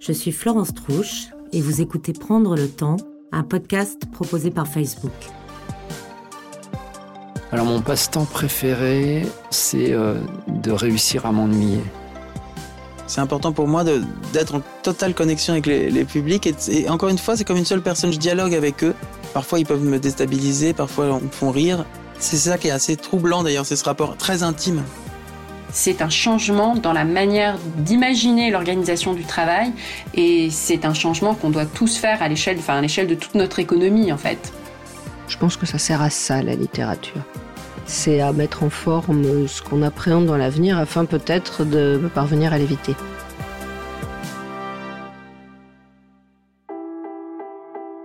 Je suis Florence Trouche et vous écoutez Prendre le temps, un podcast proposé par Facebook. Alors mon passe-temps préféré, c'est euh, de réussir à m'ennuyer. C'est important pour moi d'être en totale connexion avec les, publics. Et, encore une fois, c'est comme une seule personne, je dialogue avec eux. Parfois, ils peuvent me déstabiliser, parfois, ils me font rire. C'est ça qui est assez troublant d'ailleurs, c'est ce rapport très intime. C'est un changement dans la manière d'imaginer l'organisation du travail et c'est un changement qu'on doit tous faire à l'échelle, enfin à l'échelle de toute notre économie en fait. Je pense que ça sert à ça la littérature c'est à mettre en forme ce qu'on appréhende dans l'avenir afin peut-être de parvenir à l'éviter.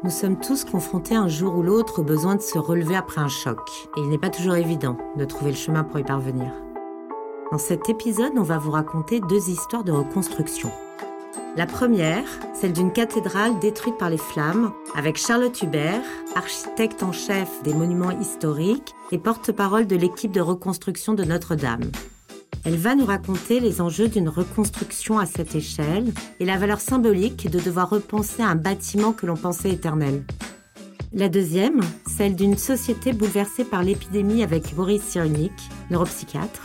Nous sommes tous confrontés un jour ou l'autre au besoin de se relever après un choc, et il n'est pas toujours évident de trouver le chemin pour y parvenir. Dans cet épisode, on va vous raconter deux histoires de reconstruction. La première, celle d'une cathédrale détruite par les flammes, avec Charlotte Hubert, architecte en chef des monuments historiques et porte-parole de l'équipe de reconstruction de Notre-Dame. Elle va nous raconter les enjeux d'une reconstruction à cette échelle et la valeur symbolique de devoir repenser un bâtiment que l'on pensait éternel. La deuxième, celle d'une société bouleversée par l'épidémie avec Boris Cyrulnik, neuropsychiatre,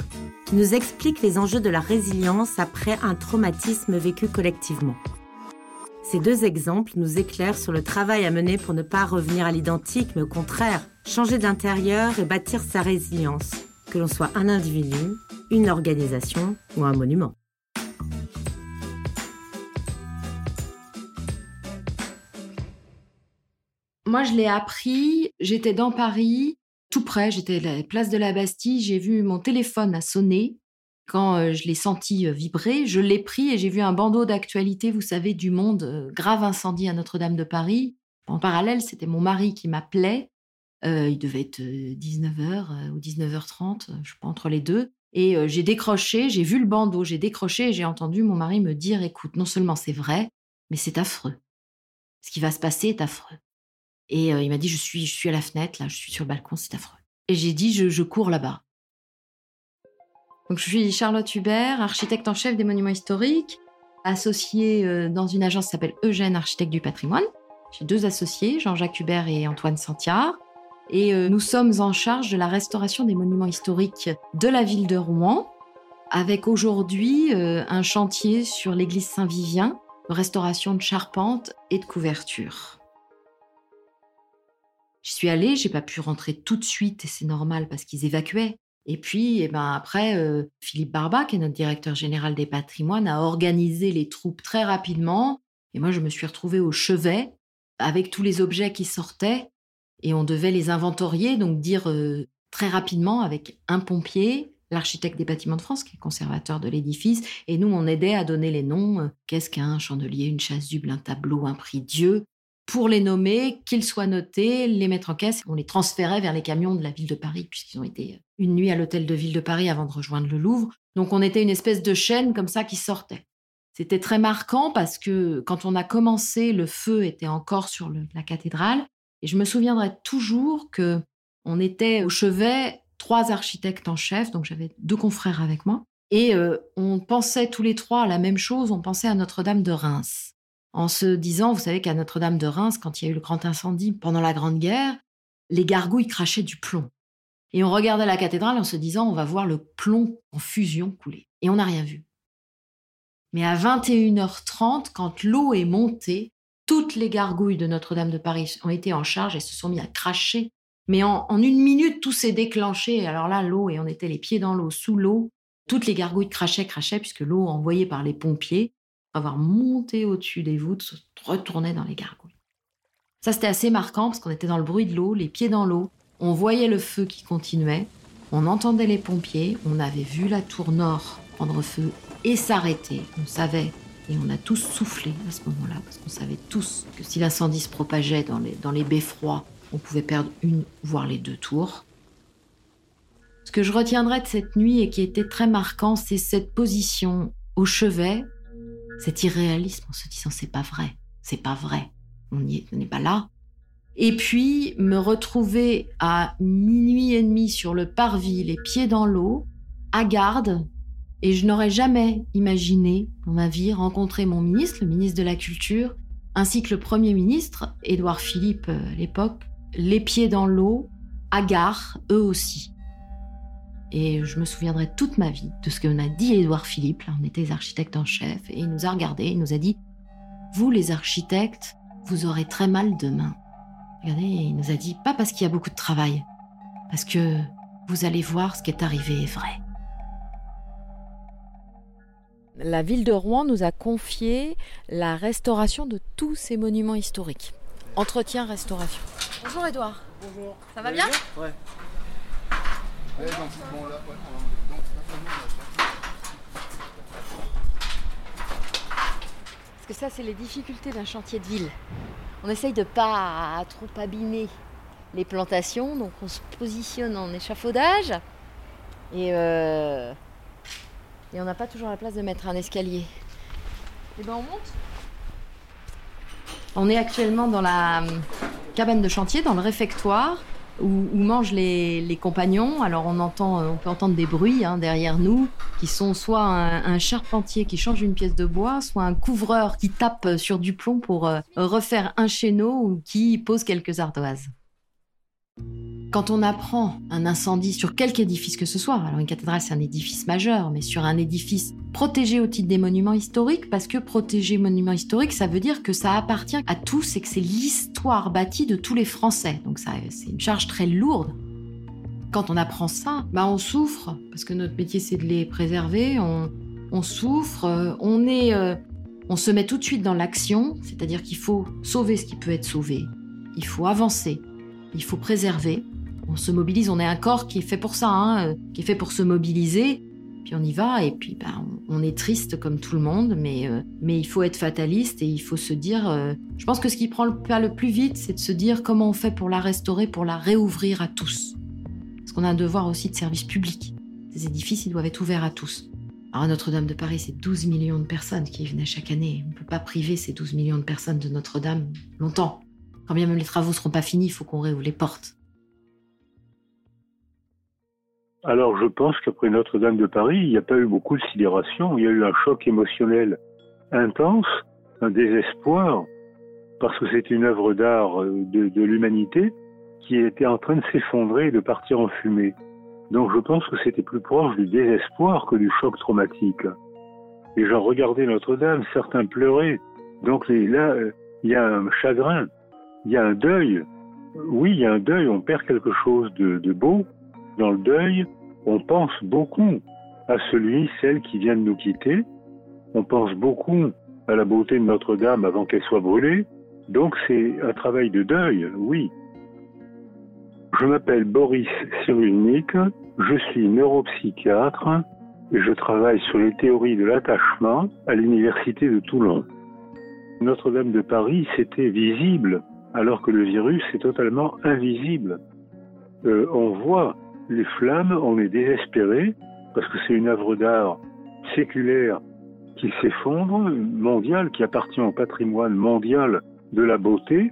nous explique les enjeux de la résilience après un traumatisme vécu collectivement. Ces deux exemples nous éclairent sur le travail à mener pour ne pas revenir à l'identique, mais au contraire, changer d'intérieur et bâtir sa résilience, que l'on soit un individu, une organisation ou un monument. Moi, je l'ai appris, j'étais dans Paris, tout près, j'étais à la place de la Bastille, j'ai vu mon téléphone a sonné. Quand euh, je l'ai senti euh, vibrer, je l'ai pris et j'ai vu un bandeau d'actualité, vous savez, du monde, euh, grave incendie à Notre-Dame de Paris. En parallèle, c'était mon mari qui m'appelait. il devait être 19h ou 19h30, je pas, entre les deux. Et j'ai décroché, j'ai vu le bandeau, j'ai décroché et j'ai entendu mon mari me dire, écoute, non seulement c'est vrai, mais c'est affreux. Ce qui va se passer est affreux. Et il m'a dit, je suis, je suis à la fenêtre, là, je suis sur le balcon, c'est affreux. Et j'ai dit, je, cours là-bas. Donc je suis Charlotte Hubert, architecte en chef des monuments historiques, associée dans une agence qui s'appelle Eugène Architecte du patrimoine. J'ai deux associés, Jean-Jacques Hubert et Antoine Santiard. Et nous sommes en charge de la restauration des monuments historiques de la ville de Rouen, avec aujourd'hui un chantier sur l'église Saint-Vivien, restauration de charpente et de couverture. J'y suis allée, j'ai pas pu rentrer tout de suite et c'est normal parce qu'ils évacuaient. Et puis, eh ben après, euh, Philippe Barba, qui est notre directeur général des patrimoines, a organisé les troupes très rapidement. Et moi, je me suis retrouvée au chevet avec tous les objets qui sortaient et on devait les inventorier, donc dire euh, très rapidement avec un pompier, l'architecte des bâtiments de France, qui est conservateur de l'édifice, et nous, on aidait à donner les noms. Euh, qu'est-ce qu'un chandelier, une chasuble, un tableau, un prix Dieu pour les nommer, qu'ils soient notés, les mettre en caisse. On les transférait vers les camions de la ville de Paris, puisqu'ils ont été une nuit à l'hôtel de ville de Paris avant de rejoindre le Louvre. Donc on était une espèce de chaîne comme ça qui sortait. C'était très marquant parce que quand on a commencé, le feu était encore sur la cathédrale. Et je me souviendrai toujours que on était au chevet trois architectes en chef, donc j'avais deux confrères avec moi. Et euh, on pensait tous les trois à la même chose, on pensait à Notre-Dame de Reims en se disant, vous savez qu'à Notre-Dame de Reims, quand il y a eu le grand incendie pendant la Grande Guerre, les gargouilles crachaient du plomb. Et on regardait la cathédrale en se disant, on va voir le plomb en fusion couler. Et on n'a rien vu. Mais à 21h30, quand l'eau est montée, toutes les gargouilles de Notre-Dame de Paris ont été en charge et se sont mis à cracher. Mais en, en une minute, tout s'est déclenché. Alors là, l'eau, et on était les pieds dans l'eau, sous l'eau. Toutes les gargouilles crachaient, crachaient, puisque l'eau envoyée par les pompiers avoir monté au-dessus des voûtes, se retournait dans les gargouilles. Ça, c'était assez marquant parce qu'on était dans le bruit de l'eau, les pieds dans l'eau. On voyait le feu qui continuait. On entendait les pompiers. On avait vu la tour nord prendre feu et s'arrêter. On savait. Et on a tous soufflé à ce moment-là parce qu'on savait tous que si l'incendie se propageait dans les, dans les beffrois, on pouvait perdre une, voire les deux tours. Ce que je retiendrai de cette nuit et qui était très marquant, c'est cette position au chevet cet irréalisme en se disant c'est pas vrai, c'est pas vrai, on n'est pas là. Et puis me retrouver à minuit et demi sur le parvis, les pieds dans l'eau, à garde, Et je n'aurais jamais imaginé dans ma vie rencontrer mon ministre, le ministre de la Culture, ainsi que le Premier ministre, Édouard Philippe euh, à l'époque, les pieds dans l'eau, hagards, eux aussi. Et je me souviendrai toute ma vie de ce qu'on a dit Édouard Philippe, là on était les architectes en chef, et il nous a regardés, il nous a dit Vous les architectes, vous aurez très mal demain. Regardez, il nous a dit Pas parce qu'il y a beaucoup de travail, parce que vous allez voir ce qui est arrivé est vrai. La ville de Rouen nous a confié la restauration de tous ces monuments historiques. Entretien, restauration. Bonjour Edouard. Bonjour. Ça va bien? Ouais. Ouais, donc, bon, là, ouais, donc, Parce que ça, c'est les difficultés d'un chantier de ville. On essaye de pas trop abîmer les plantations, donc on se positionne en échafaudage. Et, euh, et on n'a pas toujours la place de mettre un escalier. Et ben on monte. On est actuellement dans la hum, cabane de chantier, dans le réfectoire, où, mangent les, les compagnons. Alors on entend, on peut entendre des bruits hein, derrière nous, qui sont soit un, un charpentier qui change une pièce de bois, soit un couvreur qui tape sur du plomb pour euh, refaire un chéneau ou qui pose quelques ardoises. Quand on apprend un incendie sur quelque édifice que ce soit, alors une cathédrale c'est un édifice majeur, mais sur un édifice protégé au titre des monuments historiques, parce que protéger monument historique, ça veut dire que ça appartient à tous et que c'est l'histoire bâtie de tous les Français. Donc ça, c'est une charge très lourde. Quand on apprend ça, bah on souffre, parce que notre métier c'est de les préserver, on, souffre, euh, euh, on se met tout de suite dans l'action, c'est-à-dire qu'il faut sauver ce qui peut être sauvé, il faut avancer, il faut préserver. On se mobilise, on est un corps qui est fait pour ça, hein, euh, qui est fait pour se mobiliser. Puis on y va, et puis bah, on, est triste comme tout le monde, mais, euh, mais il faut être fataliste et il faut se dire. euh, je pense que ce qui prend le pas le plus vite, c'est de se dire comment on fait pour la restaurer, pour la réouvrir à tous. Parce qu'on a un devoir aussi de service public. Ces édifices, ils doivent être ouverts à tous. Alors Notre-Dame de Paris, c'est 12 millions de personnes qui y venaient chaque année. On ne peut pas priver ces 12 millions de personnes de Notre-Dame longtemps. Quand bien même les travaux seront pas finis, il faut qu'on réouvre les portes. Alors je pense qu'après Notre-Dame de Paris, il n'y a pas eu beaucoup de sidération, il y a eu un choc émotionnel intense, un désespoir, parce que c'est une œuvre d'art euh, de, de l'humanité qui était en train de s'effondrer et de partir en fumée. Donc je pense que c'était plus proche du désespoir que du choc traumatique. Les gens regardaient Notre-Dame, certains pleuraient. Donc là, euh, il y a un chagrin, il y a un deuil. Oui, il y a un deuil, on perd quelque chose de, beau. Dans le deuil, on pense beaucoup à celui, celle qui vient de nous quitter. On pense beaucoup à la beauté de Notre-Dame avant qu'elle soit brûlée. Donc c'est un travail de deuil, oui. Je m'appelle Boris Cyrulnik, je suis neuropsychiatre et je travaille sur les théories de l'attachement à l'Université de Toulon. Notre-Dame de Paris, c'était visible, alors que le virus est totalement invisible. Euh, on voit les flammes, on est désespéré, parce que c'est une œuvre d'art séculaire qui s'effondre, mondiale, qui appartient au patrimoine mondial de la beauté.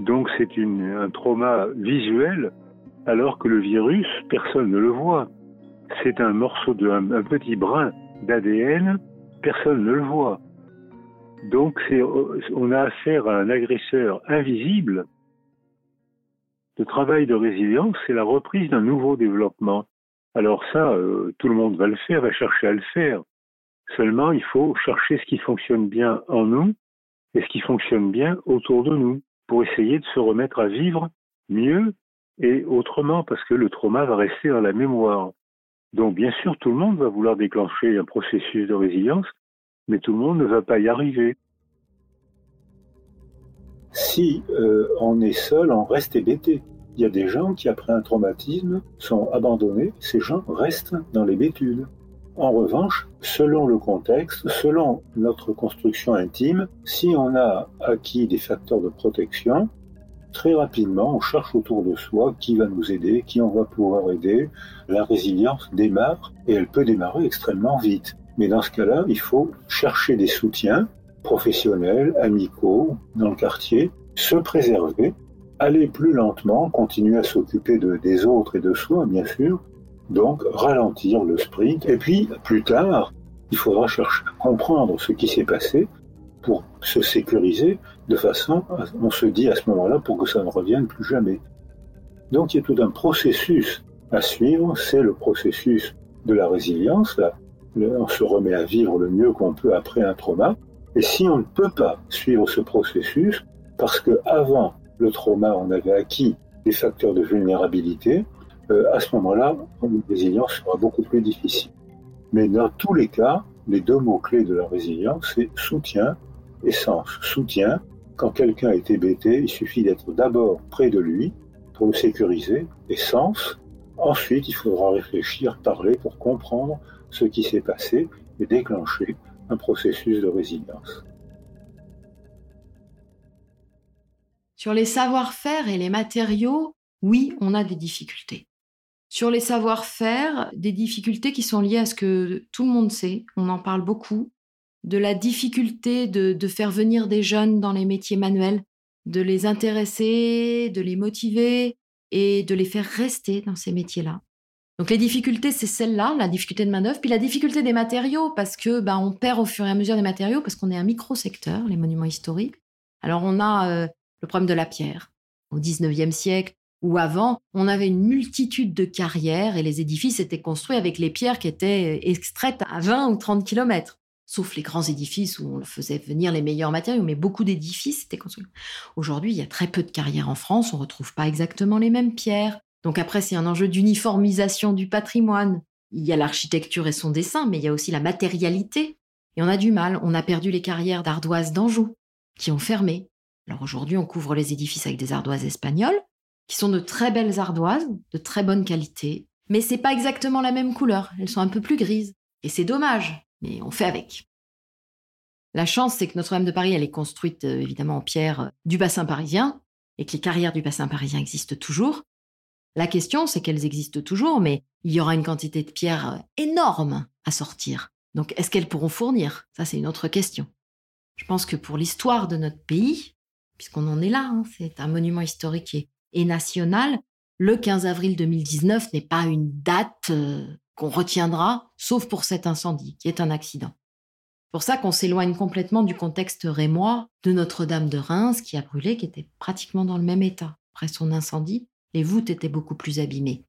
Donc c'est un trauma visuel, alors que le virus, personne ne le voit. C'est un morceau de, un petit brin d'ADN, personne ne le voit. Donc c'est, on a affaire à un agresseur invisible. Le travail de résilience, c'est la reprise d'un nouveau développement. Alors ça, euh, tout le monde va le faire, va chercher à le faire. Seulement, il faut chercher ce qui fonctionne bien en nous et ce qui fonctionne bien autour de nous pour essayer de se remettre à vivre mieux et autrement parce que le trauma va rester dans la mémoire. Donc bien sûr, tout le monde va vouloir déclencher un processus de résilience, mais tout le monde ne va pas y arriver. Si euh, on est seul, on reste hébété. Il y a des gens qui, après un traumatisme, sont abandonnés. Ces gens restent dans l'hébétude. En revanche, selon le contexte, selon notre construction intime, si on a acquis des facteurs de protection, très rapidement, on cherche autour de soi qui va nous aider, qui on va pouvoir aider. La résilience démarre et elle peut démarrer extrêmement vite. Mais dans ce cas-là, il faut chercher des soutiens professionnels, amicaux, dans le quartier, se préserver, aller plus lentement, continuer à s'occuper de, des autres et de soi, bien sûr, donc ralentir le sprint. Et puis, plus tard, il faudra chercher à comprendre ce qui s'est passé pour se sécuriser de façon, on se dit à ce moment-là, pour que ça ne revienne plus jamais. Donc il y a tout un processus à suivre, c'est le processus de la résilience. On se remet à vivre le mieux qu'on peut après un trauma. Et si on ne peut pas suivre ce processus, parce que avant le trauma, on avait acquis des facteurs de vulnérabilité, euh, à ce moment-là, la résilience sera beaucoup plus difficile. Mais dans tous les cas, les deux mots-clés de la résilience, c'est soutien et sens. Soutien, quand quelqu'un est hébété, il suffit d'être d'abord près de lui pour le sécuriser, et sens, ensuite il faudra réfléchir, parler pour comprendre ce qui s'est passé et déclencher un processus de résilience. Sur les savoir-faire et les matériaux, oui, on a des difficultés. Sur les savoir-faire, des difficultés qui sont liées à ce que tout le monde sait, on en parle beaucoup, de la difficulté de, faire venir des jeunes dans les métiers manuels, de les intéresser, de les motiver et de les faire rester dans ces métiers-là. Donc les difficultés, c'est celle-là, la difficulté de main-d'œuvre, puis la difficulté des matériaux, parce que ben, on perd au fur et à mesure des matériaux, parce qu'on est un micro-secteur, les monuments historiques. Alors on a euh, le problème de la pierre. Au 19e siècle, ou avant, on avait une multitude de carrières et les édifices étaient construits avec les pierres qui étaient euh, extraites à 20 ou 30 kilomètres sauf les grands édifices où on faisait venir les meilleurs matériaux, mais beaucoup d'édifices étaient construits. Aujourd'hui, il y a très peu de carrières en France, on ne retrouve pas exactement les mêmes pierres. Donc après, c'est un enjeu d'uniformisation du patrimoine. Il y a l'architecture et son dessin, mais il y a aussi la matérialité. Et on a du mal, on a perdu les carrières d'ardoises d'Anjou, qui ont fermé. Alors aujourd'hui, on couvre les édifices avec des ardoises espagnoles, qui sont de très belles ardoises, de très bonne qualité, mais c'est pas exactement la même couleur, elles sont un peu plus grises. Et c'est dommage, mais on fait avec. La chance, c'est que Notre-Dame de Paris, elle est construite euh, évidemment en pierre euh, du bassin parisien et que les carrières du bassin parisien existent toujours. La question, c'est qu'elles existent toujours, mais il y aura une quantité de pierres euh, énorme à sortir. Donc, est-ce qu'elles pourront fournir? Ça, c'est une autre question. Je pense que pour l'histoire de notre pays, puisqu'on en est là, hein, c'est un monument historique et, national, le 15 avril 2019 n'est pas une date qu'on retiendra, sauf pour cet incendie, qui est un accident. Pour ça qu'on s'éloigne complètement du contexte rémois de Notre-Dame de Reims, qui a brûlé, qui était pratiquement dans le même état. Après son incendie, les voûtes étaient beaucoup plus abîmées.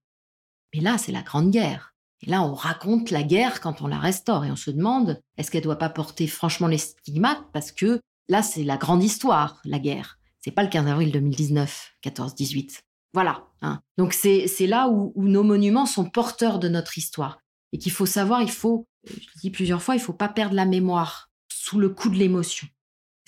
Mais là, c'est la Grande Guerre. Et là, on raconte la guerre quand on la restaure et on se demande, est-ce qu'elle doit pas porter franchement les stigmates Parce que là, c'est la grande histoire, la guerre. C'est pas le 15 avril 2019, 14-18. Voilà. Hein. Donc c'est là où, nos monuments sont porteurs de notre histoire. Et qu'il faut savoir, il faut, je le dis plusieurs fois, il faut pas perdre la mémoire sous le coup de l'émotion.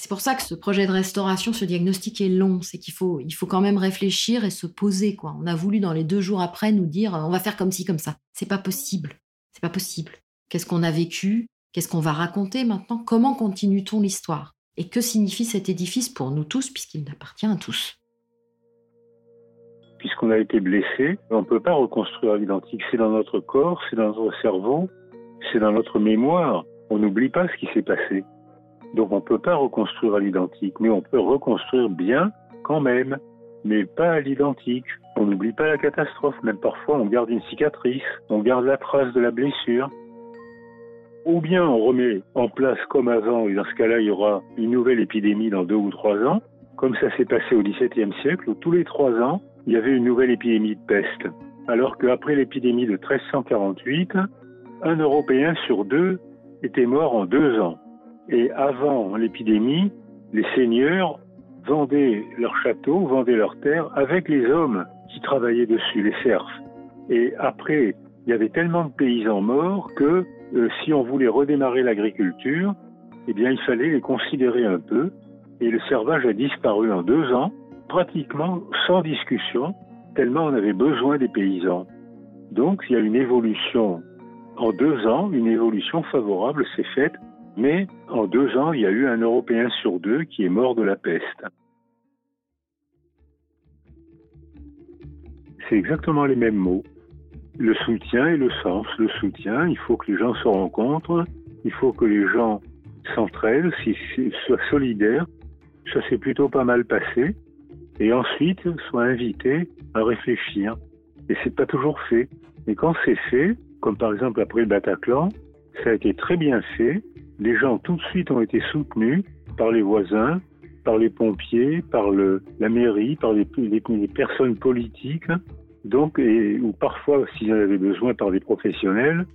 C'est pour ça que ce projet de restauration, ce diagnostic est long. C'est qu'il faut, il faut quand même réfléchir et se poser. Quoi. On a voulu dans les deux jours après nous dire, on va faire comme ci, comme ça. C'est pas possible. C'est pas possible. Qu'est-ce qu'on a vécu? Qu'est-ce qu'on va raconter maintenant? Comment continue-t-on l'histoire? Et que signifie cet édifice pour nous tous, puisqu'il appartient à tous? Puisqu'on a été blessé, on ne peut pas reconstruire l'identique. C'est dans notre corps, c'est dans notre cerveau, c'est dans notre mémoire. On n'oublie pas ce qui s'est passé. Donc on ne peut pas reconstruire à l'identique, mais on peut reconstruire bien quand même, mais pas à l'identique. On n'oublie pas la catastrophe, même parfois on garde une cicatrice, on garde la trace de la blessure. Ou bien on remet en place comme avant, et dans ce cas-là il y aura une nouvelle épidémie dans deux ou trois ans, comme ça s'est passé au XVIIe siècle, où tous les trois ans, il y avait une nouvelle épidémie de peste. Alors qu'après l'épidémie de 1348, un Européen sur deux était mort en deux ans. Et avant l'épidémie, les seigneurs vendaient leurs châteaux, vendaient leurs terres avec les hommes qui travaillaient dessus, les serfs. Et après, il y avait tellement de paysans morts que euh, si on voulait redémarrer l'agriculture, eh bien, il fallait les considérer un peu. Et le servage a disparu en deux ans pratiquement sans discussion, tellement on avait besoin des paysans. Donc il y a une évolution. En deux ans, une évolution favorable s'est faite, mais en deux ans, il y a eu un Européen sur deux qui est mort de la peste. C'est exactement les mêmes mots. Le soutien et le sens. Le soutien, il faut que les gens se rencontrent, il faut que les gens s'entraident, soient solidaires. Ça s'est plutôt pas mal passé et ensuite soit invité à réfléchir. Et c'est pas toujours fait. Mais quand c'est fait, comme par exemple après le Bataclan, ça a été très bien fait. Les gens tout de suite ont été soutenus par les voisins, par les pompiers, par la mairie, par les, personnes politiques, donc, ou parfois, s'il en avait besoin, par des professionnels.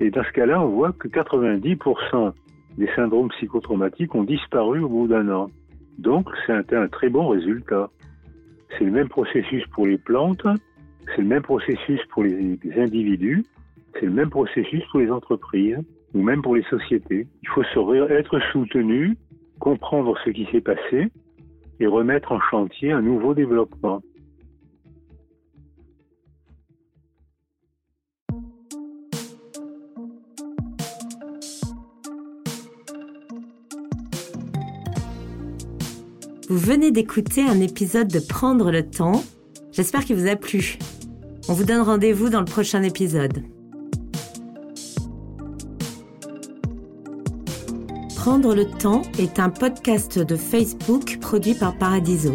Et dans ce cas-là, on voit que 90% des syndromes psychotraumatiques ont disparu au bout d'un an. Donc, c'est un, très bon résultat. C'est le même processus pour les plantes, c'est le même processus pour les individus, c'est le même processus pour les entreprises ou même pour les sociétés. Il faut être soutenu, comprendre ce qui s'est passé et remettre en chantier un nouveau développement. Vous venez d'écouter un épisode de Prendre le temps. J'espère qu'il vous a plu. On vous donne rendez-vous dans le prochain épisode. Prendre le temps est un podcast de Facebook produit par Paradiso.